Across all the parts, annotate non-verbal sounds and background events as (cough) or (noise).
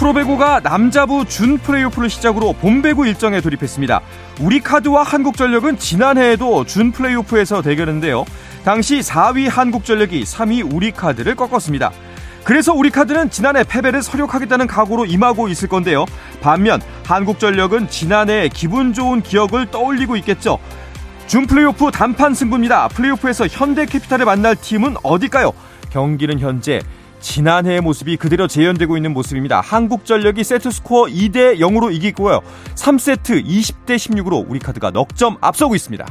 프로배구가 남자부 준 플레이오프를 시작으로 봄배구 일정에 돌입했습니다. 우리카드와 한국전력은 지난해에도 준 플레이오프에서 대결했는데요. 당시 4위 한국전력이 3위 우리카드를 꺾었습니다. 그래서 우리카드는 지난해 패배를 서력하겠다는 각오로 임하고 있을 건데요. 반면 한국전력은 지난해 기분 좋은 기억을 떠올리고 있겠죠. 준 플레이오프 단판 승부입니다. 플레이오프에서 현대캐피탈을 만날 팀은 어딜까요? 경기는 현재 지난해의 모습이 그대로 재현되고 있는 모습입니다. 한국전력이 세트 스코어 2대 0으로 이기고요. 3세트 20대 16으로 우리 카드가 넉 점 앞서고 있습니다.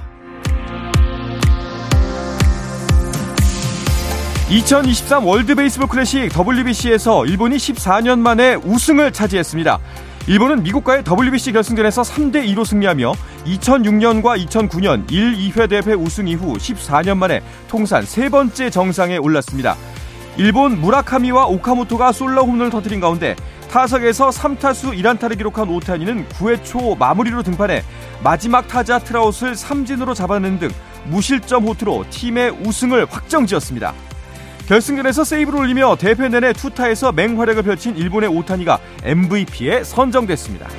2023 월드 베이스볼 클래식 WBC에서 일본이 14년 만에 우승을 차지했습니다. 일본은 미국과의 WBC 결승전에서 3대 2로 승리하며 2006년과 2009년 1, 2회 대회 우승 이후 14년 만에 통산 세 번째 정상에 올랐습니다. 일본 무라카미와 오카모토가 솔로 홈런을 터뜨린 가운데 타석에서 3타수 1안타를 기록한 오타니는 9회 초 마무리로 등판해 마지막 타자 트라웃을 삼진으로 잡아낸 등 무실점 호투로 팀의 우승을 확정지었습니다. 결승전에서 세이브를 올리며 대회 내내 투타에서 맹활약을 펼친 일본의 오타니가 MVP에 선정됐습니다.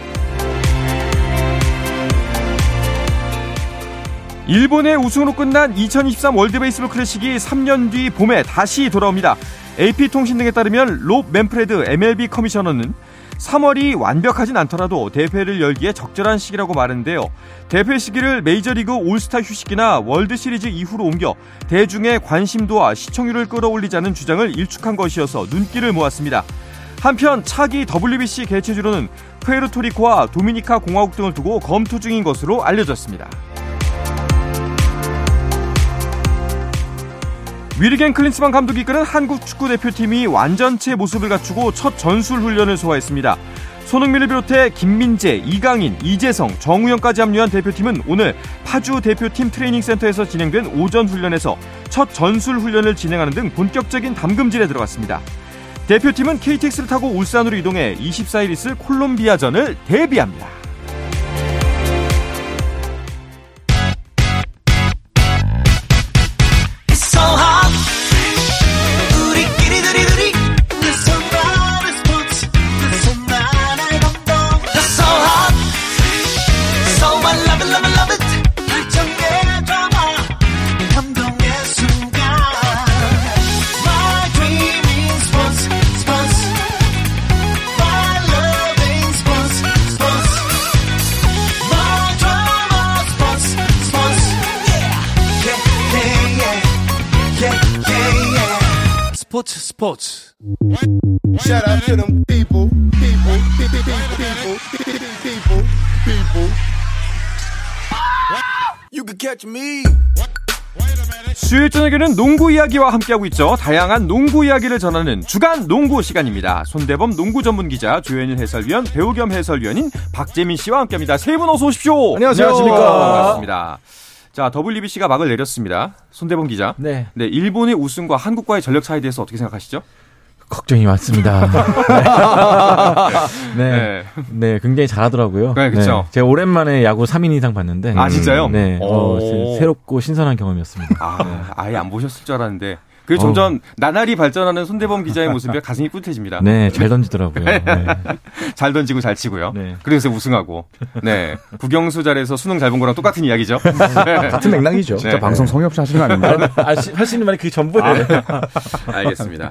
일본의 우승으로 끝난 2023 월드베이스볼 클래식이 3년 뒤 봄에 다시 돌아옵니다. AP통신 등에 따르면 롭 맨프레드 MLB 커미셔너는 3월이 완벽하진 않더라도 대회를 열기에 적절한 시기라고 말했는데요. 대회 시기를 메이저리그 올스타 휴식이나 월드시리즈 이후로 옮겨 대중의 관심도와 시청률을 끌어올리자는 주장을 일축한 것이어서 눈길을 모았습니다. 한편 차기 WBC 개최주로는 푸에르토리코와 도미니카 공화국 등을 두고 검토 중인 것으로 알려졌습니다. 위리겐 클린스만 감독이 이끄는 한국 축구 대표팀이 완전체 모습을 갖추고 첫 전술 훈련을 소화했습니다. 손흥민을 비롯해 김민재, 이강인, 이재성, 정우영까지 합류한 대표팀은 오늘 파주 대표팀 트레이닝 센터에서 진행된 오전 훈련에서 첫 전술 훈련을 진행하는 등 본격적인 담금질에 들어갔습니다. 대표팀은 KTX를 타고 울산으로 이동해 24일 있을 콜롬비아전을 대비합니다. 스포츠 스포츠 Shout out to them people, people, people, people, people, people. You can catch me. 수요일 저녁에는 농구 이야기와 함께하고 있죠. 다양한 농구 이야기를 전하는 주간 농구 시간입니다. 손대범 농구 전문 기자, 조현일 해설위원, 배우 겸 해설위원인 박재민 씨와 함께합니다. 세 분 어서 오십시오. 안녕하세요. 안녕하십니까. 반갑습니다. 자, WBC가 막을 내렸습니다. 손대범 기자. 네. 네, 일본의 우승과 한국과의 전력 차이에 대해서 어떻게 생각하시죠? 걱정이 많습니다. (laughs) 네. 네. 네. 굉장히 잘하더라고요. 네, 그렇죠. 네, 제가 오랜만에 야구 3인 이상 봤는데. 아, 진짜요? 네. 어, 새롭고 신선한 경험이었습니다. 아, 네. 아예 안 보셨을 줄 알았는데. 그 점점 어. 나날이 발전하는 손대범 기자의 모습에 가슴이 뿌듯해집니다. 네, 잘 던지더라고요. 네. (laughs) 잘 던지고 잘 치고요. 네. 그래서 우승하고. 네. 국영수 잘해서 수능 잘 본 거랑 똑같은 이야기죠. (laughs) 네. 같은 맥락이죠. 네. 진짜 방송 성의 없이 하시는 거 아닙니까? 아, 할수 있는 말이 그게 전부네. 아, 알겠습니다.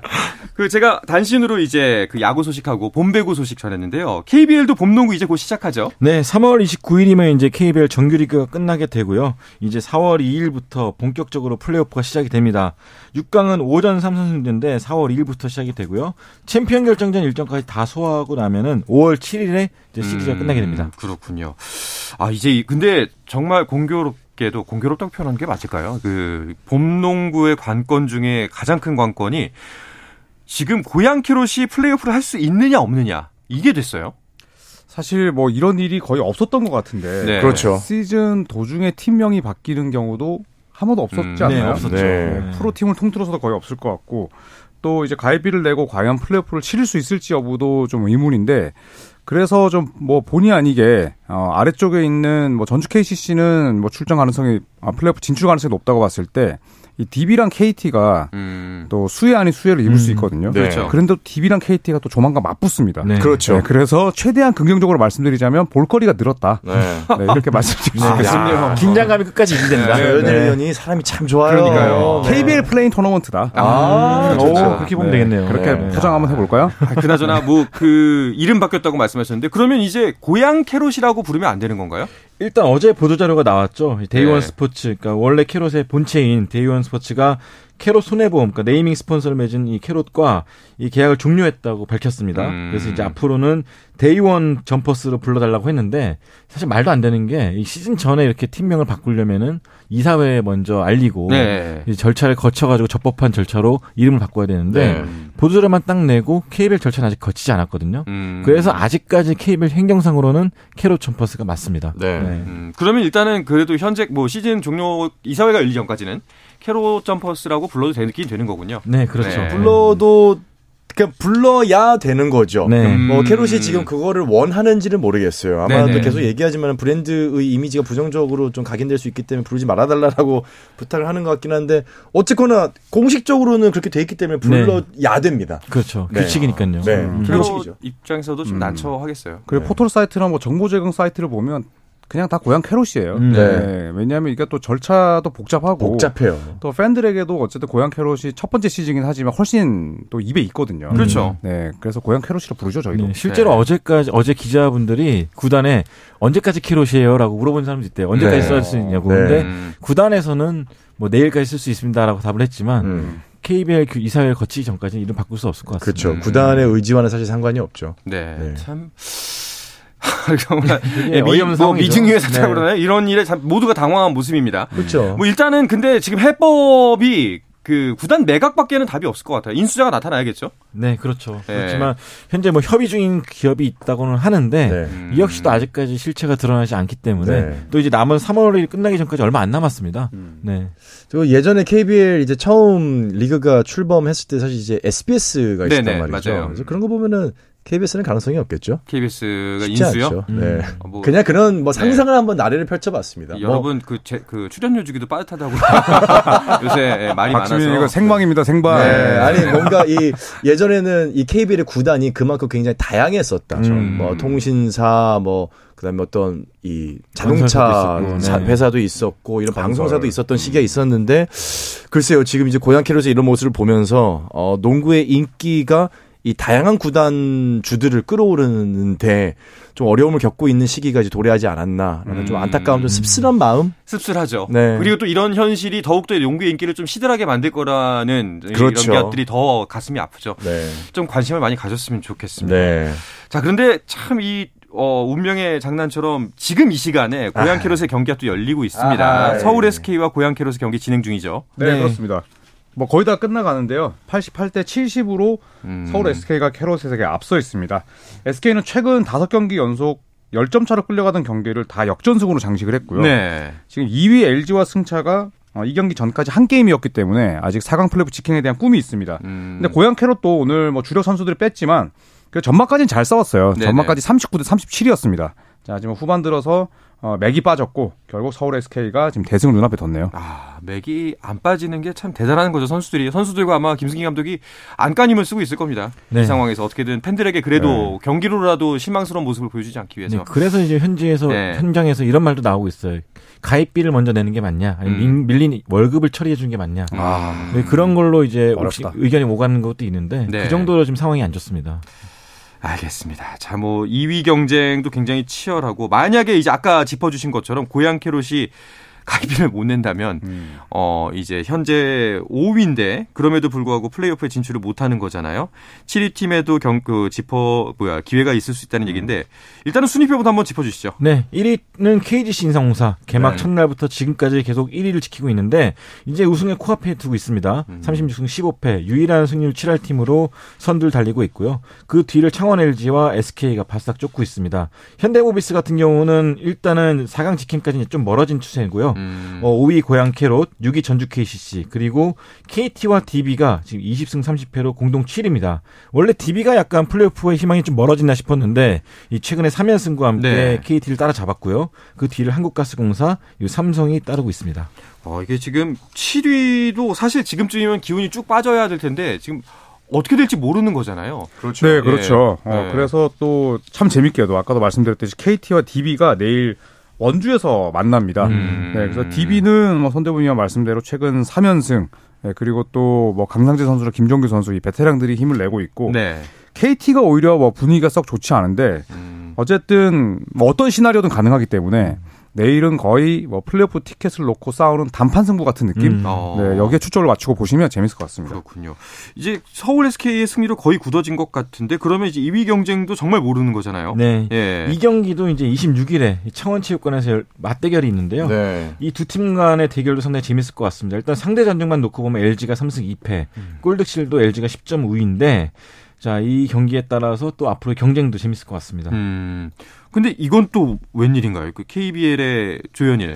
그 제가 단신으로 이제 그 야구 소식하고 봄 배구 소식 전했는데요. KBL도 봄 농구 이제 곧 시작하죠. 네, 3월 29일이면 이제 KBL 정규리그가 끝나게 되고요. 이제 4월 2일부터 본격적으로 플레이오프가 시작이 됩니다. 6강은 5전 3선승제인데 4월 2일부터 시작이 되고요. 챔피언 결정전 일정까지 다 소화하고 나면은 5월 7일에 이제 시리즈가 음, 끝나게 됩니다. 그렇군요. 아, 이제 근데 정말 공교롭게도 공교롭다고 표현하는 게 맞을까요? 그 봄농구의 관건 중에 가장 큰 관건이 지금 고양 키롯이 플레이오프를 할 수 있느냐 없느냐 이게 됐어요. 사실 뭐 이런 일이 거의 없었던 것 같은데. 네. 그렇죠. 시즌 도중에 팀명이 바뀌는 경우도 한 번도 없었지 음, 않나요? 네, 없었죠. 네. 네. 프로팀을 통틀어서도 거의 없을 것 같고 또 이제 가입비를 내고 과연 플레이오프를 치를 수 있을지 여부도 좀 의문인데 그래서 좀 뭐 본의 아니게 어 아래쪽에 있는 뭐 전주 KCC는 뭐 출전 가능성이 아 플레이오프 진출 가능성이 높다고 봤을 때 이 DB랑 KT가 음. 또 수혜 아닌 수혜를 입을 음. 수 있거든요. 네. 그렇죠. 그런데 DB랑 KT가 또 조만간 맞붙습니다. 네. 그렇죠. 네, 그래서 최대한 긍정적으로 말씀드리자면 볼거리가 늘었다. 네. (laughs) 네 이렇게 말씀드릴 수 있겠습니다. 긴장감이 끝까지 유지됩니다. 네. 현일 위원이 사람이 참 좋아요. 그러니까요. KBL play-in 토너먼트다. 아, 아 오, 그렇게 보면 되겠네요. 그렇게 포장 한번 해볼까요? 아, 그나저나 뭐 그 이름 바뀌었다고 말씀하셨는데 그러면 이제 고양 캐롯이라고 부르면 안 되는 건가요? 일단 어제 보도 자료가 나왔죠. 데이원 네. 스포츠, 그러니까 원래 캐롯의 본체인 데이원 스포츠가 캐롯 손해보험, 그러니까 네이밍 스폰서를 맺은 이 캐롯과 이 계약을 종료했다고 밝혔습니다. 음. 그래서 이제 앞으로는 데이원 점퍼스로 불러달라고 했는데 사실 말도 안 되는 게 이 시즌 전에 이렇게 팀명을 바꾸려면은 이사회에 먼저 알리고 네. 절차를 거쳐가지고 적법한 절차로 이름을 바꿔야 되는데 네. 보도자료만 딱 내고 KBL 절차는 아직 거치지 않았거든요. 음. 그래서 아직까지 KBL 행정상으로는 캐롯 점퍼스가 맞습니다. 네. 네. 음. 그러면 일단은 그래도 현재 뭐 시즌 종료 이사회가 열리기 전까지는 캐롯 점퍼스라고 불러도 되긴 되는 거군요. 네, 그렇죠. 네. 불러도 그러니까 불러야 되는 거죠. 네. 뭐 캐롯이 지금 그거를 원하는지는 모르겠어요. 아마도 네네. 계속 얘기하지만 브랜드의 이미지가 부정적으로 좀 각인될 수 있기 때문에 부르지 말아달라고 (laughs) 부탁을 하는 것 같긴 한데 어쨌거나 공식적으로는 그렇게 돼 있기 때문에 불러야 네. 됩니다. 그렇죠. 네. 규칙이니까요. 네. 음. 규칙이죠. 입장에서도 좀 음. 난처하겠어요. 그리고 네. 포털 사이트나 뭐 정보 제공 사이트를 보면 그냥 다 고양 캐롯이에요. 음. 네. 네. 왜냐하면 이게 또 절차도 복잡하고 복잡해요. 또 팬들에게도 어쨌든 고양 캐롯이 첫 번째 시즌이긴 하지만 훨씬 또 입에 익거든요. 그렇죠. 네. 그래서 고양 캐롯이라 부르죠 저희도. 네. 실제로 네. 어제까지 어제 기자분들이 구단에 언제까지 캐롯이에요라고 물어본 사람도 있대요. 언제까지 네. 써야 수 있냐고. 근데 음. 구단에서는 뭐 내일까지 쓸 수 있습니다라고 답을 했지만. 음. KBL 그 이사회를 거치기 전까지는 이름 바꿀 수 없을 것 같습니다. 그렇죠. 구단의 의지와는 사실 상관이 없죠. 네. 네. 참 정말 예, 미, 뭐 미증유의 사태라고 네. 그러나요? 이런 일에 참 모두가 당황한 모습입니다. 그렇죠. 뭐 일단은 근데 지금 해법이 그 구단 매각밖에는 답이 없을 것 같아요. 인수자가 나타나야겠죠. 네, 그렇죠. 네. 그렇지만 현재 뭐 협의 중인 기업이 있다고는 하는데 네. 이 역시도 아직까지 실체가 드러나지 않기 때문에 네. 또 이제 남은 3월이 끝나기 전까지 얼마 안 남았습니다. 음. 네. 저 예전에 KBL 이제 처음 리그가 출범했을 때 사실 이제 SBS가 있었단 네네, 말이죠. 맞아요. 그래서 그런 거 보면은 KBS는 가능성이 없겠죠. KBS가 인수요? 음. 네. 어, 뭐, 그냥 그런 뭐 상상을 네. 한번 나래를 펼쳐봤습니다. 뭐. 여러분 뭐. 그, 제, 그 출연료 주기도 빠듯하다고 (laughs) 요새 예, 말이 많아서. 이거 생방입니다, 생방. 네. 네. 아니 뭔가 이 예전에는 이 KBL의 구단이 그만큼 굉장히 다양했었다. 음. 뭐 통신사 뭐 그다음에 어떤 이 자동차 있었고, 네. 회사도 있었고 이런 방송사도 있었던 시기가 있었는데 글쎄요 지금 이제 고향 캐롯의 이런 모습을 보면서 어 농구의 인기가 이 다양한 구단 주들을 끌어오르는데 좀 어려움을 겪고 있는 시기가 이제 도래하지 않았나라는 음. 좀 안타까운 좀 씁쓸한 마음. 씁쓸하죠. 네. 그리고 또 이런 현실이 더욱더 용구의 인기를 좀 시들하게 만들 거라는 그렇죠. 이런 것들이 더 가슴이 아프죠. 네. 좀 관심을 많이 가졌으면 좋겠습니다. 네. 자 그런데 참이 어, 운명의 장난처럼 지금 이 시간에 고양 아. 캐롯의 경기가 또 열리고 있습니다. 아, 네. 서울 SK와 고양 캐롯의 경기 진행 중이죠. 네, 네. 그렇습니다. 뭐 거의 다 끝나가는데요. 88대 70으로 음. 서울 SK가 캐롯에게 앞서 있습니다. SK는 최근 5경기 연속 10점 차로 끌려가던 경기를 다 역전승으로 장식을 했고요. 네. 지금 2위 LG와 승차가 어, 이 경기 전까지 한 게임이었기 때문에 아직 4강 플레이오프 직행에 대한 꿈이 있습니다. 음. 근데 고양 캐롯도 오늘 뭐 주력 선수들을 뺐지만 그 전막까지는 잘 싸웠어요. 네네. 전막까지 39대 37이었습니다. 자, 하지만 후반 들어서 어, 맥이 빠졌고 결국 서울 SK가 지금 대승을 눈앞에 뒀네요. 아, 맥이 안 빠지는 게 참 대단한 거죠, 선수들이. 선수들과 아마 김승기 감독이 안간힘을 쓰고 있을 겁니다. 네. 이 상황에서 어떻게든 팬들에게 그래도 네. 경기로라도 실망스러운 모습을 보여주지 않기 위해서. 네, 그래서 이제 현지에서 네. 현장에서 이런 말도 나오고 있어요. 가입비를 먼저 내는 게 맞냐, 아니면 음. 밀린 월급을 처리해 주는 게 맞냐. 아. 네, 그런 걸로 이제 의견이 오가는 것도 있는데 네. 그 정도로 지금 상황이 안 좋습니다. 알겠습니다. 자, 뭐 2위 경쟁도 굉장히 치열하고 만약에 이제 아까 짚어주신 것처럼 고양 캐롯이 가입비를 못 낸다면 음. 어 이제 현재 5위인데 그럼에도 불구하고 플레이오프에 진출을 못 하는 거잖아요. 7위 팀에도 경 그 짚어 뭐야 기회가 있을 수 있다는 음. 얘기인데 일단은 순위표부터 한번 짚어 주시죠. 네. 1위는 KGC 인상공사 개막 네. 첫날부터 지금까지 계속 1위를 지키고 있는데 이제 우승에 코앞에 두고 있습니다. 음. 36승 15패 유일한 승률 7할 팀으로 선두를 달리고 있고요. 그 뒤를 창원 LG와 SK가 바싹 쫓고 있습니다. 현대모비스 같은 경우는 일단은 4강 직행까지 좀 멀어진 추세고요. 음. 어, 5위 고양 캐롯, 6위 전주 KCC, 그리고 KT와 DB가 지금 20승 30패로 공동 7위입니다. 원래 DB가 약간 플레이오프의 희망이 좀 멀어진다 싶었는데 이 최근에 3연승과 함께 네. KT를 따라잡았고요. 그 뒤를 한국가스공사, 삼성이 따르고 있습니다. 어, 이게 지금 7위도 사실 지금쯤이면 기운이 쭉 빠져야 될 텐데 지금 어떻게 될지 모르는 거잖아요. 그렇죠. 네, 그렇죠. 예. 어, 네. 그래서 또 참 재밌게도 아까도 말씀드렸듯이 KT와 DB가 내일 원주에서 만납니다. 음. 네, 그래서 DB는 뭐 손대분이와 말씀대로 최근 3연승 네, 그리고 또 뭐 강상재 선수랑 김종규 선수 이 베테랑들이 힘을 내고 있고 네. KT가 오히려 뭐 분위기가 썩 좋지 않은데 음. 어쨌든 뭐 어떤 시나리오든 가능하기 때문에 음. 내일은 거의 뭐 플레이오프 티켓을 놓고 싸우는 단판 승부 같은 느낌. 음. 어. 네, 여기에 초점을 맞추고 보시면 재밌을 것 같습니다. 그렇군요. 이제 서울 SK의 승리로 거의 굳어진 것 같은데 그러면 이제 2위 경쟁도 정말 모르는 거잖아요. 네. 예. 이 경기도 이제 26일에 창원체육관에서 맞대결이 있는데요. 네. 이두 팀 간의 대결도 상당히 재밌을 것 같습니다. 일단 상대 전적만 놓고 보면 LG가 3승 2패, 음. 골득실도 LG가 10점 우위인데 자, 이 경기에 따라서 또 앞으로 경쟁도 재밌을 것 같습니다. 음. 근데 이건 또 웬일인가요? 그 KBL의 조현일.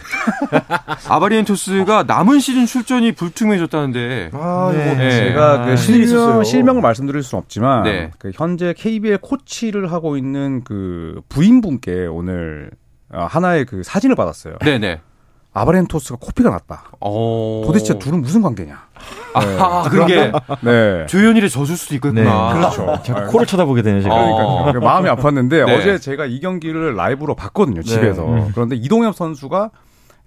(laughs) 아바리엔토스가 남은 시즌 출전이 불투명해졌다는데. 아, 네. 네. 제가 그 실명, 실명을 말씀드릴 수는 없지만 네. 그 현재 KBL 코치를 하고 있는 그 부인분께 오늘 어, 하나의 그 사진을 받았어요. 네네. 아바렌토스가 코피가 났다. 어... 도대체 둘은 무슨 관계냐? 네. 아, 그게 네. 조현일의 저줄 수도 있겠구나. 네. 그렇죠. 자꾸 네. 코를 쳐다보게 되네, 제가. 그러니까 마음이 아팠는데 네. 어제 제가 이 경기를 라이브로 봤거든요, 집에서. 음. 그런데 이동엽 선수가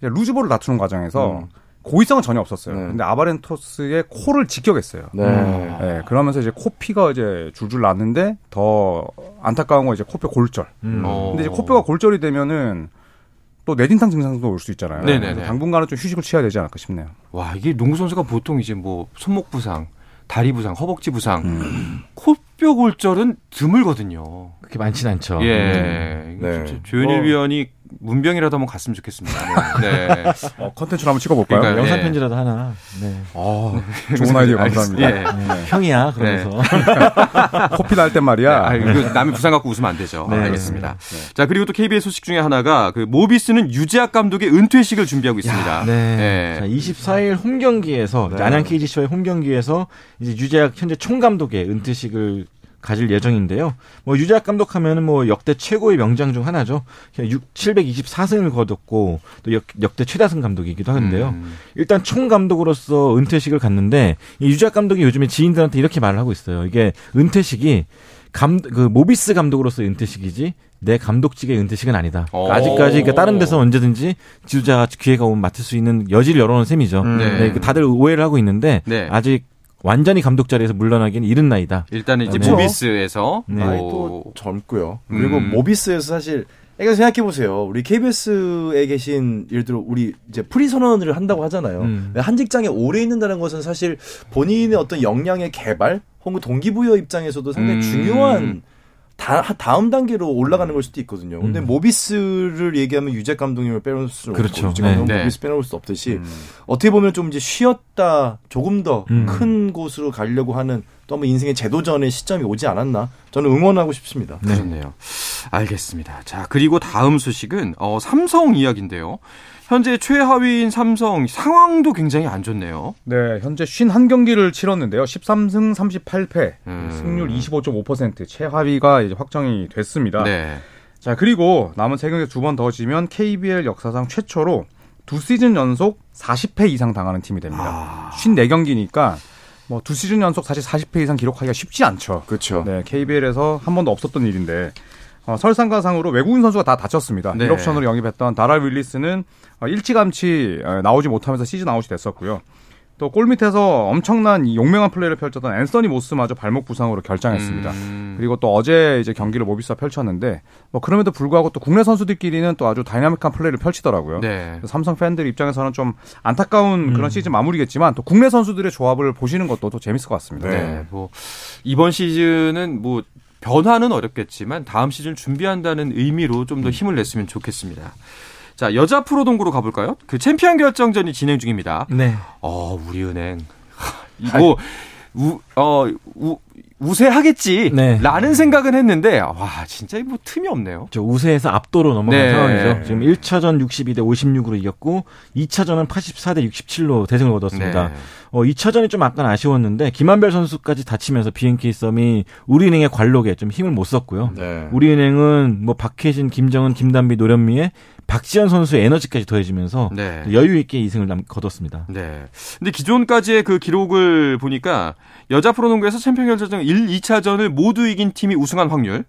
루즈볼을 다투는 과정에서 음. 고의성은 전혀 없었어요. 네. 근데 아바렌토스의 코를 직격했어요. 네. 네. 그러면서 이제 코피가 이제 줄줄 났는데 더 안타까운 건 이제 코뼈 골절. 음. 근데 이제 코뼈가 골절이 되면은 또 뇌진탕 증상도 올 수 있잖아요. 네네네. 당분간은 좀 휴식을 취해야 되지 않을까 싶네요. 와 이게 농구 선수가 보통 이제 뭐 손목 부상, 다리 부상, 허벅지 부상, 음. 코뼈 골절은 드물거든요. 그렇게 많진 않죠. 예. 네. 네. 조현일 뭐. 위원이 문병이라도 한번 갔으면 좋겠습니다. 네. (laughs) 네. 어, 컨텐츠로 한번 찍어볼까요? 그러니까, 영상 예. 편지라도 하나. 네. 아, 좋은 아이디어 감사합니다. 예. 네. 형이야, 그러면서. (laughs) 코피 날땐 말이야. 네. 아, 이거 남의 부상 갖고 웃으면 안 되죠. 네. 알겠습니다. 네. 자, 그리고 또 KBS 소식 중에 하나가 그 모비스는 유재학 감독의 은퇴식을 준비하고 있습니다. 야, 네. 자, 24일 홈 경기에서 안양 KGC와의 홈 경기에서 이제 유재학 현재 총 감독의 은퇴식을 가질 예정인데요. 뭐 유작 감독하면은 뭐 역대 최고의 명장 중 하나죠. 6, 724승을 거뒀고 또 역, 역대 최다승 감독이기도 하는데요. 음. 일단 총 감독으로서 은퇴식을 갔는데 이 유작 감독이 요즘에 지인들한테 이렇게 말을 하고 있어요. 이게 은퇴식이 감, 그 모비스 감독으로서 은퇴식이지 내 감독직의 은퇴식은 아니다. 그러니까 아직까지 그러니까 다른 데서 언제든지 지도자가 기회가 오면 맡을 수 있는 여지를 열어놓은 셈이죠. 음. 네. 네. 그 다들 오해를 하고 있는데 네. 아직 완전히 감독 자리에서 물러나기는 이른 나이다. 일단은 이제 네. 모비스에서 네. 나이도 젊고요. 그리고 음. 모비스에서 사실 그러니까 생각해 보세요. 우리 KBS에 계신 예를 들어 우리 이제 프리 선언을 한다고 하잖아요. 음. 한 직장에 오래 있는다는 것은 사실 본인의 어떤 역량의 개발 혹은 동기부여 입장에서도 상당히 음. 중요한 다, 다음 단계로 올라가는 걸 수도 있거든요. 근데 음. 모비스를 얘기하면 유재학 감독님을 빼놓을 수 그렇죠. 없고, 네. 네. 모비스 빼놓을 수 없듯이 음. 어떻게 보면 좀 이제 쉬었다 조금 더큰 음. 곳으로 가려고 하는 또 한번 인생의 재도전의 시점이 오지 않았나 저는 응원하고 싶습니다. 네. 그렇네요. 알겠습니다. 자 그리고 다음 소식은 어, 삼성 이야기인데요. 현재 최하위인 삼성 상황도 굉장히 안 좋네요. 네, 현재 51경기를 치렀는데요. 13승 38패, 음. 승률 25.5%, 최하위가 이제 확정이 됐습니다. 네. 자, 그리고 남은 3경기 두 번 더 지면 KBL 역사상 최초로 두 시즌 연속 40패 이상 당하는 팀이 됩니다. 아. 54경기니까 뭐 두 시즌 연속 사실 40패 이상 기록하기가 쉽지 않죠. 그렇죠. 네, KBL에서 한 번도 없었던 일인데 어, 설상가상으로 외국인 선수가 다 다쳤습니다. 네. 1옵션으로 영입했던 다랄 윌리스는 어, 일찌감치 어, 나오지 못하면서 시즌 아웃이 됐었고요. 또 골 밑에서 엄청난 용맹한 플레이를 펼쳤던 앤서니 모스마저 발목 부상으로 결장했습니다. 음. 그리고 또 어제 이제 경기를 모비스와 펼쳤는데 뭐 그럼에도 불구하고 또 국내 선수들끼리는 또 아주 다이나믹한 플레이를 펼치더라고요. 네. 삼성 팬들 입장에서는 좀 안타까운 음. 그런 시즌 마무리겠지만 또 국내 선수들의 조합을 보시는 것도 또 재밌을 것 같습니다. 네. 네. 뭐 이번 시즌은 뭐 변화는 어렵겠지만 다음 시즌 준비한다는 의미로 좀 더 힘을 냈으면 좋겠습니다. 자, 여자 프로농구로 가볼까요? 그 챔피언 결정전이 진행 중입니다. 네. 어, 우리은행. (laughs) 이거, 우, 어, 우, 우세하겠지. 네. 라는 생각은 했는데, 와, 진짜 뭐 틈이 없네요. 저 우세에서 압도로 넘어간 네. 상황이죠. 지금 1차전 62대 56으로 이겼고, 2차전은 84대 67로 대승을 거뒀습니다. 네. 어, 2차전이 좀 약간 아쉬웠는데, 김한별 선수까지 다치면서 BNK 썸이 우리은행의 관록에 좀 힘을 못 썼고요. 네. 우리은행은 뭐 박혜진, 김정은, 김단비, 노련미에 박지현 선수의 에너지까지 더해지면서 네. 여유 있게 2승을 거뒀습니다. 네. 근데 기존까지의 그 기록을 보니까 여자 프로농구에서 챔피언 결정전 1, 2차전을 모두 이긴 팀이 우승한 확률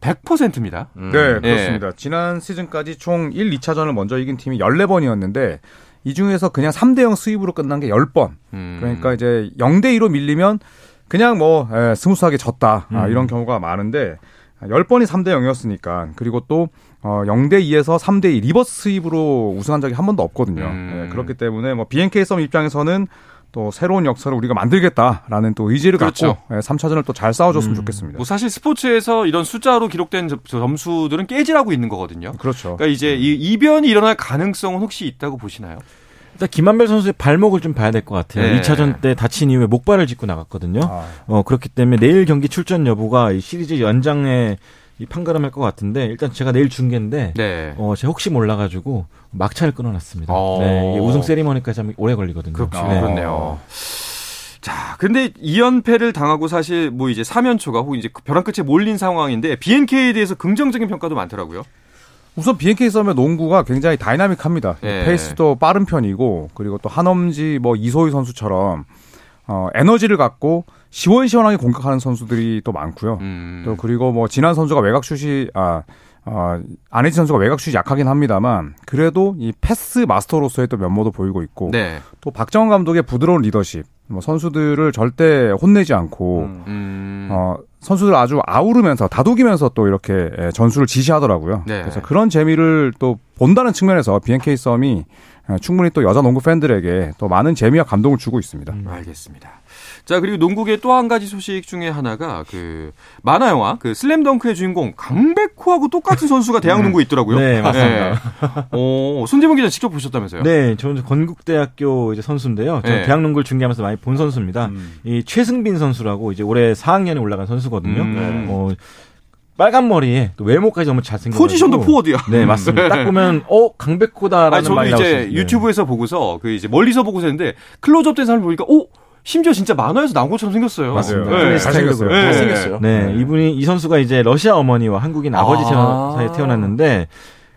100%입니다. 음. 네, 그렇습니다. 네. 지난 시즌까지 총 1, 2차전을 먼저 이긴 팀이 14번이었는데 이 중에서 그냥 3대 0 sweep으로 끝난 게 10번. 음. 그러니까 이제 0대 2로 밀리면 그냥 뭐 에, 스무스하게 졌다. 아, 음. 아, 이런 경우가 많은데 10번이 3대 0이었으니까 그리고 또 어, 0대 2에서 3대 2 reverse sweep으로 우승한 적이 한 번도 없거든요. 음. 네, 그렇기 때문에 뭐 BNK 썸 입장에서는 또 새로운 역사를 우리가 만들겠다라는 또 의지를 그렇죠. 갖고 3차전을 또 잘 싸워줬으면 음. 좋겠습니다. 뭐 사실 스포츠에서 이런 숫자로 기록된 점수들은 깨지라고 있는 거거든요. 그렇죠. 그러니까 이제 이 이변이 일어날 가능성은 혹시 있다고 보시나요? 일단 김한별 선수의 발목을 좀 봐야 될 것 같아요. 네. 2차전 때 다친 이후에 목발을 짚고 나갔거든요. 아. 어, 그렇기 때문에 내일 경기 출전 여부가 이 시리즈 연장에 이 판가름할 것 같은데 일단 제가 내일 중계인데 네. 어 제가 혹시 몰라가지고 막차를 끊어놨습니다. 어. 네, 우승 세리머니까지 하면 오래 걸리거든요. 그렇죠. 네. 그렇네요. 자, 근데 2연패를 당하고 사실 뭐 이제 3연초가 혹은 이제 벼랑 끝에 몰린 상황인데 BNK에 대해서 긍정적인 평가도 많더라고요. 우선 BNK 썸의 농구가 굉장히 다이나믹합니다. 네. 페이스도 빠른 편이고 그리고 또 한엄지 뭐 이소희 선수처럼 어 에너지를 갖고 시원시원하게 공격하는 선수들이 또 많고요. 음. 또 그리고 뭐 지난 선수가 외곽 슛이 아 어, 안혜지 선수가 외곽 슛이 약하긴 합니다만 그래도 이 패스 마스터로서의 또 면모도 보이고 있고 네. 또 박정은 감독의 부드러운 리더십, 뭐 선수들을 절대 혼내지 않고 음. 어, 선수들 아주 아우르면서 다독이면서 또 이렇게 전술을 지시하더라고요. 네. 그래서 그런 재미를 또 본다는 측면에서 BNK 썸이 충분히 또 여자 농구 팬들에게 또 많은 재미와 감동을 주고 있습니다. 음, 알겠습니다. 자, 그리고 농구계 또 한 가지 소식 중에 하나가 그 만화 영화 그 슬램덩크의 주인공 강백호하고 똑같은 선수가 대학 농구에 있더라고요. 네, 맞습니다. 네. 어, 손대문 기자 직접 보셨다면서요? 네, 저는 건국대학교 이제 선수인데요. 저 네. 대학 농구를 중계하면서 많이 본 선수입니다. 음. 이 최승빈 선수라고 이제 올해 4학년에 올라간 선수거든요. 음. 어, 빨간 머리에 또 외모까지 너무 잘생겨. 포지션도 포워드야. 네 맞습니다. 딱 보면 어 강백호다라는 아니, 말이 이제 유튜브에서 보고서 그 이제 멀리서 보고서 했는데 클로즈업된 사람을 보니까 오 심지어 진짜 만화에서 나온 것처럼 생겼어요. 맞습니다. 네. 잘 생겼어요. 네. 잘 생겼어요. 네. 네. 이분이 이 선수가 이제 러시아 어머니와 한국인 아버지 아~ 사이에 태어났는데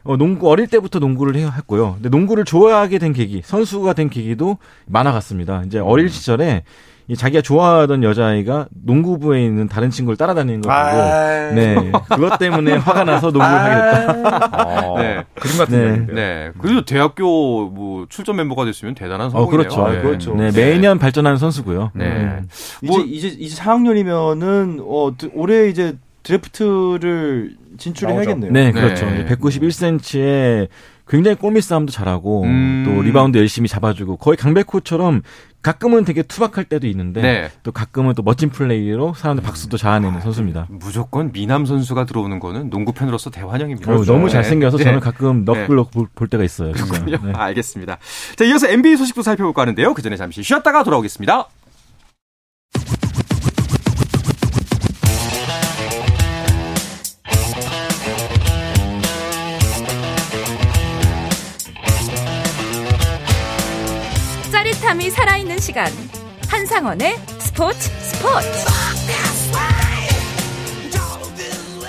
어, 농구 어릴 때부터 농구를 했고요. 근데 농구를 좋아하게 된 계기, 선수가 된 계기도 만화 같습니다. 이제 어릴 시절에 이 자기가 좋아하던 여자아이가 농구부에 있는 다른 친구를 따라다니는 걸 보고 아. 네 그것 때문에 화가 나서 농구를 하게 됐다. 아. 네 그림 같은 네. 네. 그래도 대학교 뭐 출전 멤버가 됐으면 대단한 성공이네요. 어, 그렇죠. 네. 그렇죠. 네. 매년 발전하는 선수고요. 네. 음. 뭐 이제 이제 이제 4학년이면은 어 올해 이제 드래프트를 진출해야겠네요. 네, 그렇죠. 네. 191cm에 굉장히 골밑 싸움도 잘하고 음. 또 리바운드 열심히 잡아주고 거의 강백호처럼 가끔은 되게 투박할 때도 있는데 네. 또 가끔은 또 멋진 플레이로 사람들 박수도 자아내는 아, 선수입니다. 무조건 미남 선수가 들어오는 거는 농구 팬으로서 대환영입니다. 어, 너무 잘생겨서 네. 저는 가끔 넋글럭 네. 볼 때가 있어요. 그렇군요. 네. (laughs) 알겠습니다. 자, 이어서 NBA 소식도 살펴볼까 하는데요. 그 전에 잠시 쉬었다가 돌아오겠습니다. 짜릿함이 살아있는 시간 한상원의 스포츠 스포츠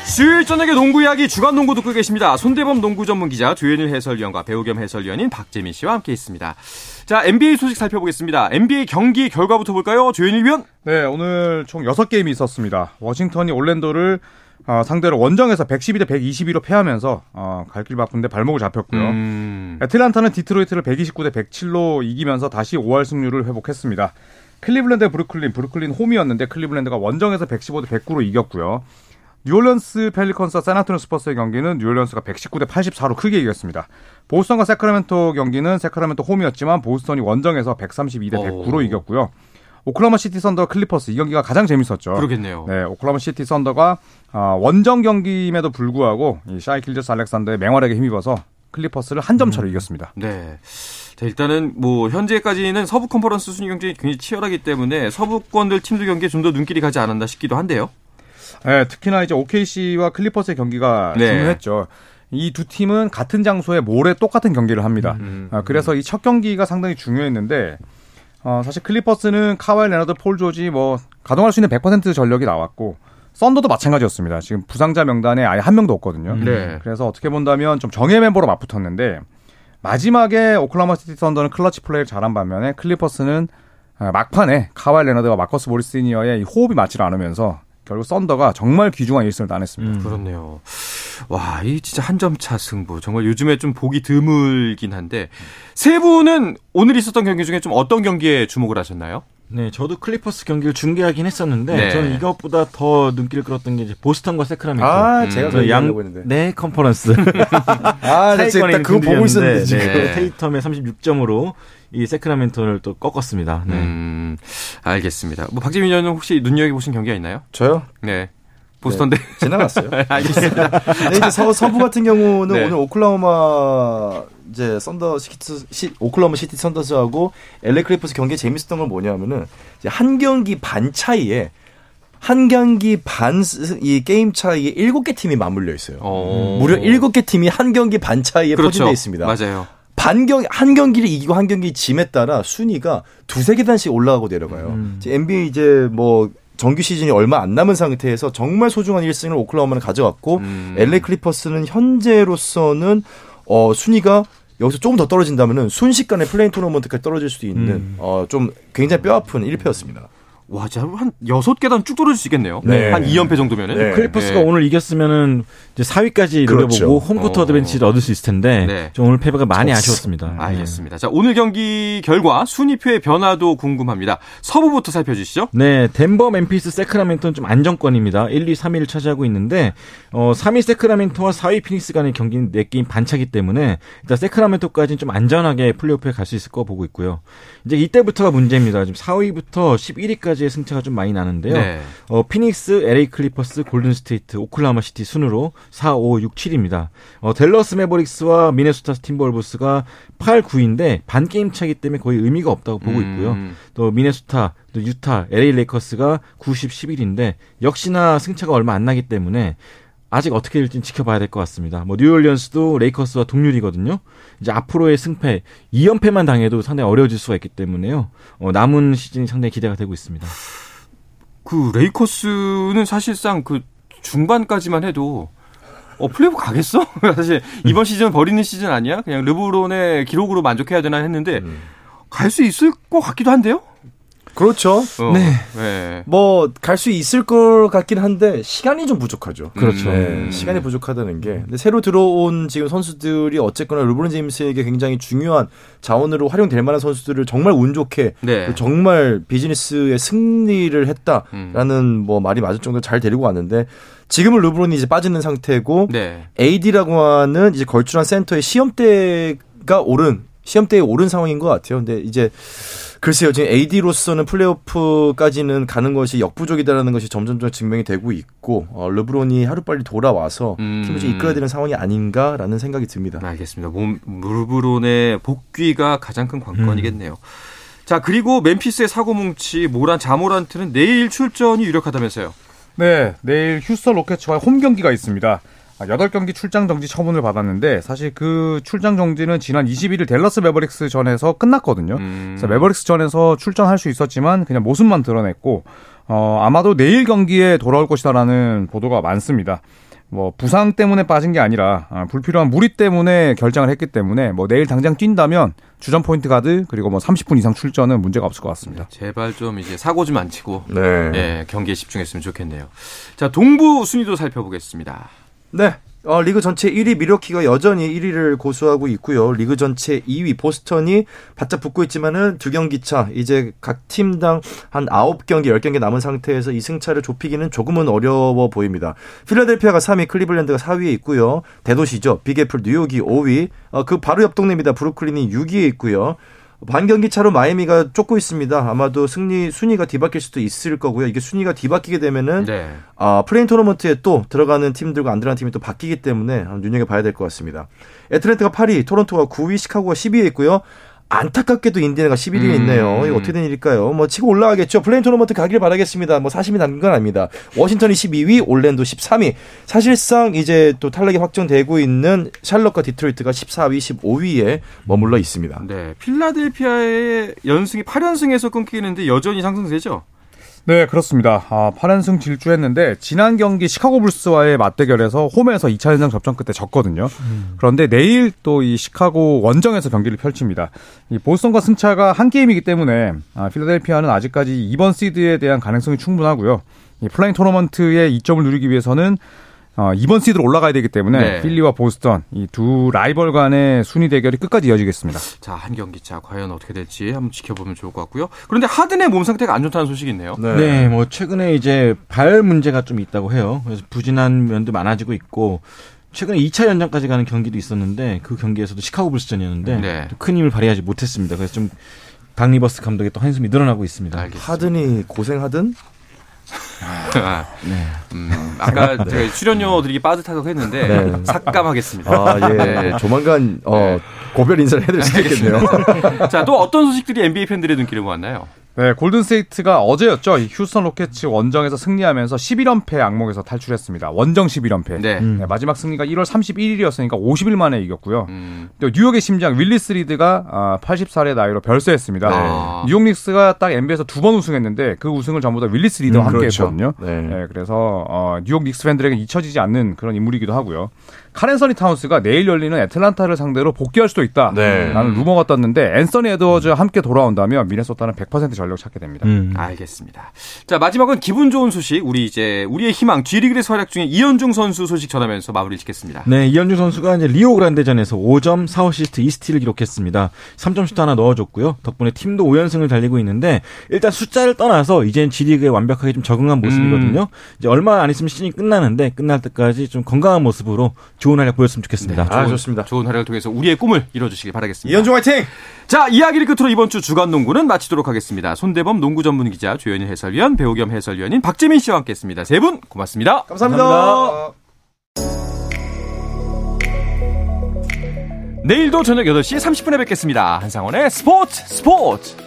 수요일 저녁에 농구 이야기 주간 농구 듣고 계십니다. 손대범 농구 전문 기자 조현일 해설위원과 배우 겸 해설위원인 박재민 씨와 함께 있습니다. 자, NBA 소식 살펴보겠습니다. NBA 경기 결과부터 볼까요? 조현일 위원? 네, 오늘 총 6게임이 있었습니다. 워싱턴이 올랜도를 어, 상대로 원정에서 112대 122로 패하면서 어, 갈 길 바쁜데 발목을 잡혔고요. 음. 애틀란타는 디트로이트를 129대 107로 이기면서 다시 5할 승률을 회복했습니다. 클리블랜드 브루클린, 브루클린 홈이었는데 클리블랜드가 원정에서 115대 109로 이겼고요. 뉴올리언스 펠리컨스와 샌안토니오 스퍼스의 경기는 뉴올리언스가 119대 84로 크게 이겼습니다. 보스턴과 새크라멘토 경기는 새크라멘토 홈이었지만 보스턴이 원정에서 132대 109로 오. 이겼고요. 오클라호마 시티 선더 클리퍼스 이 경기가 가장 재밌었죠. 그러겠네요. 네, 오클라호마 시티 선더가 어, 원정 경기임에도 불구하고 이 샤이 길저스 알렉산더의 맹활약에 힘입어서 클리퍼스를 한 점 차로 이겼습니다. 네. 자, 일단은 뭐 현재까지는 서부 컨퍼런스 순위 경쟁이 굉장히 치열하기 때문에 서부권들 팀들 경기에 좀 더 눈길이 가지 않았나 싶기도 한데요. 네, 특히나 이제 OKC와 클리퍼스의 경기가 네. 중요했죠. 이 두 팀은 같은 장소에 모레 똑같은 경기를 합니다. 음. 아, 그래서 이 첫 경기가 상당히 중요했는데 어, 사실 클리퍼스는 카와일 레너드, 폴 조지 뭐 가동할 수 있는 100% 전력이 나왔고 썬더도 마찬가지였습니다. 지금 부상자 명단에 아예 한 명도 없거든요. 네. 그래서 어떻게 본다면 좀 정예 멤버로 맞붙었는데 마지막에 오클라호마 시티 썬더는 clutch play를 잘한 반면에 클리퍼스는 아, 막판에 카와일 레너드와 마커스 모리스 시니어의 이 호흡이 맞지 않으면서 결국 썬더가 정말 귀중한 1승을 따냈습니다. 그렇네요. 와, 이 진짜 한 점 차 승부. 정말 요즘에 좀 보기 드물긴 한데 세 분은 오늘 있었던 경기 중에 좀 어떤 경기에 주목을 하셨나요? 네, 저도 클리퍼스 경기를 중계하긴 했었는데 네. 저는 이것보다 더 눈길을 끌었던 게 이제 보스턴과 세크라멘토. 아, 제가 음, 그 양, 했는데. 네 컨퍼런스. (laughs) 아, 나 지금 딱 그거 보고 있었는데, 지금. 네. 테이텀의 36점으로 이 세크라멘토를 또 꺾었습니다. 네. 음, 알겠습니다. 뭐 박재민 위원은 혹시 눈여겨 보신 경기가 있나요? 저요? 네. 보스턴 대 지나갔어요. (laughs) 알겠습니다. 근데 이제 서, 서부 같은 경우는 네. 오늘 오클라호마 이제 썬더 시티 시, 오클라호마 시티 선더스하고 LA 클리퍼스 경기에 재밌었던 건 뭐냐면은 이제 한 경기 반 차이에 한 경기 반 이 게임 차이에 일곱 개 팀이 맞물려 있어요. 어. 무려 일곱 개 팀이 한 경기 반 차이에 그렇죠. 포진돼 있습니다. 맞아요. 반경 한 경기를 이기고 한 경기 짐에 따라 순위가 두세 계단씩 올라가고 내려가요. 음. NBA 이제 뭐 정규 시즌이 얼마 안 남은 상태에서 정말 소중한 1승을 오클라호마는 가져갔고 음. LA 클리퍼스는 현재로서는 어 순위가 여기서 조금 더 떨어진다면은 순식간에 play-in 토너먼트까지 떨어질 수도 있는 음. 어좀 굉장히 뼈아픈 1패였습니다. 와, 진짜 한 여섯 계단 쭉 떨어질 수 있겠네요. 네. 한 2연패 정도면은. 네. 클리퍼스가 네. 오늘 이겼으면은 이제 4위까지 그렇죠. 노려보고 홈코트 어. 어드밴티지를 얻을 수 있을 텐데 네. 좀 오늘 패배가 많이 졌어. 아쉬웠습니다. 네. 알겠습니다. 자, 오늘 경기 결과 순위표의 변화도 궁금합니다. 서부부터 살펴주시죠. 네, 덴버, 멤피스, 세크라멘토는 좀 안정권입니다. 1, 2, 3위를 차지하고 있는데 어 3위 세크라멘토와 4위 피닉스 간의 경기는 4게임 반차기 때문에 일단 세크라멘토까지는 좀 안전하게 플레이오프에 갈 수 있을 거 보고 있고요. 이제 이때부터가 문제입니다. 지금 4위부터 11위까지 의 승차가 좀 많이 나는데요. 네. 어, 피닉스, LA 클리퍼스, 골든 스테이트, 오클라호마 시티 순으로 4, 5, 6, 7입니다. 어, 델러스 메버릭스와 미네소타 팀버울브스가 8, 9인데 반 게임 차기 때문에 거의 의미가 없다고 보고 있고요. 음. 또 미네소타, 또 유타, LA 레이커스가 9, 10, 11인데 역시나 승차가 얼마 안 나기 때문에 아직 어떻게 될지 지켜봐야 될 것 같습니다. 뭐 뉴올리언스도 레이커스와 동률이거든요. 이제 앞으로의 승패 2연패만 당해도 상당히 어려워질 수가 있기 때문에요. 어, 남은 시즌이 상당히 기대가 되고 있습니다. 그 레이커스는 사실상 그 중반까지만 해도 어 플레이오프 가겠어? (laughs) 사실 이번 시즌 버리는 시즌 아니야? 그냥 르브론의 기록으로 만족해야 되나 했는데 갈수 있을 것 같기도 한데요. 그렇죠. 어, 네. 네. 뭐 갈 수 있을 것 같긴 한데 시간이 좀 부족하죠. 그렇죠. 네, 음. 시간이 부족하다는 게. 근데 새로 들어온 지금 선수들이 어쨌거나 르브론 제임스에게 굉장히 중요한 자원으로 활용될 만한 선수들을 정말 운 좋게 네. 정말 비즈니스의 승리를 했다라는 음. 뭐 말이 맞을 정도로 잘 데리고 왔는데 지금은 르브론이 이제 빠지는 상태고 네. AD라고 하는 이제 걸출한 센터의 시험대가 오른 시험대에 오른 상황인 것 같아요. 근데 이제 글쎄요, 지금 AD로서는 플레이오프까지는 가는 것이 역부족이다라는 것이 점점점 증명이 되고 있고 어, 르브론이 하루빨리 돌아와서 음. 팀을 좀 이끌어야 되는 상황이 아닌가라는 생각이 듭니다. 알겠습니다. 몸, 르브론의 복귀가 가장 큰 관건이겠네요. 자, 그리고 멤피스의 사고뭉치 모란 자모란트는 내일 출전이 유력하다면서요. 네, 내일 휴스턴 로켓츠와 홈 경기가 있습니다. 아, 8경기 출장 정지 처분을 받았는데 사실 그 출장 정지는 지난 21일 델러스 매버릭스 전에서 끝났거든요. 음. 그래서 매버릭스 전에서 출전할 수 있었지만 그냥 모습만 드러냈고 어, 아마도 내일 경기에 돌아올 것이다라는 보도가 많습니다. 뭐 부상 때문에 빠진 게 아니라 아, 불필요한 무리 때문에 결정을 했기 때문에 뭐 내일 당장 뛴다면 주전 포인트 가드 그리고 뭐 30분 이상 출전은 문제가 없을 것 같습니다. 제발 좀 이제 사고 좀 안 치고 네. 예, 경기에 집중했으면 좋겠네요. 자, 동부 순위도 살펴보겠습니다. 네. 어, 리그 전체 1위 미러키가 여전히 1위를 고수하고 있고요. 리그 전체 2위 보스턴이 바짝 붙고 있지만은 두 경기 차 이제 각 팀당 한 9경기, 10경기 남은 상태에서 이 승차를 좁히기는 조금은 어려워 보입니다. 필라델피아가 3위, 클리블랜드가 4위에 있고요. 대도시죠. Big Apple 뉴욕이 5위. 어, 그 바로 옆 동네입니다. 브루클린이 6위에 있고요. 반경기 차로 마이애미가 쫓고 있습니다. 아마도 승리 순위가 뒤바뀔 수도 있을 거고요. 이게 순위가 뒤바뀌게 되면은 네. 아, play-in 토너먼트에 또 들어가는 팀들과 안 들어가는 팀이 또 바뀌기 때문에 눈여겨 봐야 될 것 같습니다. 애틀랜타가 8위, 토론토가 9위, 시카고가 10위에 있고요. 안타깝게도 인디애나가 11위에 있네요. 이거 어떻게 된 일일까요? 뭐 치고 올라가겠죠. play-in 토너먼트 가길 바라겠습니다. 뭐 사심이 담긴 건 아닙니다. 워싱턴이 12위, 올랜도 13위. 사실상 이제 또 탈락이 확정되고 있는 샬럿과 디트로이트가 14위, 15위에 머물러 있습니다. 네. 필라델피아의 연승이 8연승에서 끊기는데 여전히 상승세죠? 네, 그렇습니다. 아, 8연승 질주했는데 지난 경기 시카고 불스와의 맞대결에서 홈에서 2차 연장 접전 끝에 졌거든요. 그런데 내일 또 이 시카고 원정에서 경기를 펼칩니다. 이 보스턴과 승차가 한 게임이기 때문에 아, 필라델피아는 아직까지 이번 시드에 대한 가능성이 충분하고요. 이 play-in 토너먼트의 이점을 누리기 위해서는 어, 이번 시드로 올라가야 되기 때문에 네. 필리와 보스턴 이 두 라이벌 간의 순위 대결이 끝까지 이어지겠습니다. 자, 한 경기 차 과연 어떻게 될지 한번 지켜보면 좋을 것 같고요. 그런데 하든의 몸 상태가 안 좋다는 소식이 있네요. 네. 뭐 최근에 이제 발 문제가 좀 있다고 해요. 그래서 부진한 면도 많아지고 있고 최근에 2차 연장까지 가는 경기도 있었는데 그 경기에서도 시카고 불스전이었는데 네. 큰 힘을 발휘하지 못했습니다. 그래서 좀 닥 리버스 감독의 또 한숨이 늘어나고 있습니다. 알겠습니다. 하든이 고생하든 아, 음, 아까 제가 출연료 드리기 빠듯하다고 했는데 네. 삭감하겠습니다. 아, 예. 네. 조만간 어, 고별 인사를 해드릴 수 있겠네요. (laughs) 자, 또 어떤 소식들이 NBA 팬들의 눈길을 모았나요? 네, 골든스테이트가 어제였죠. 이 휴스턴 로켓츠 원정에서 승리하면서 11연패 악몽에서 탈출했습니다. 원정 11연패. 네. 네, 마지막 승리가 1월 31일이었으니까 50일 만에 이겼고요. 음, 또 뉴욕의 심장 윌리스 리드가 아, 80살의 나이로 별세했습니다. 네. 뉴욕 닉스가 딱 NBA에서 두 번 우승했는데 그 우승을 전부 다 윌리스 리드와 음, 함께 그렇죠. 했거든요. 네. 네, 그래서 어, 뉴욕 닉스 팬들에게 잊혀지지 않는 그런 인물이기도 하고요. 칼앤서니 타운스가 내일 열리는 애틀란타를 상대로 복귀할 수도 있다. 네. 라는 루머가 떴는데 앤서니 에드워즈와 함께 돌아온다면 미네소타는 100% 전력 찾게 됩니다. 음. 알겠습니다. 자, 마지막은 기분 좋은 소식. 우리 이제 우리의 희망 G리그에서 활약 중인 이현중 선수 소식 전하면서 마무리 짓겠습니다. 네, 이현중 선수가 이제 리오 그란데전에서 5점, 4어시스트, 2스틸을 기록했습니다. 3점슛 하나 넣어줬고요. 덕분에 팀도 5연승을 달리고 있는데 일단 숫자를 떠나서 이젠 G리그에 완벽하게 좀 적응한 모습이거든요. 이제 얼마 안 있으면 시즌이 끝나는데 끝날 때까지 좀 건강한 모습으로 좋은 활약 보였으면 좋겠습니다. 아, 좋습니다. 좋은 활약을 통해서 우리의 꿈을 이뤄주시기 바라겠습니다. 이현종 화이팅! 자, 이야기를 끝으로 이번 주 주간 농구는 마치도록 하겠습니다. 손대범 농구 전문 기자, 조현일 해설위원, 배우 겸 해설위원인 박재민 씨와 함께 했습니다. 세 분 고맙습니다. 감사합니다. 내일도 저녁 8시 30분에 뵙겠습니다. 한상원의 스포츠 스포츠!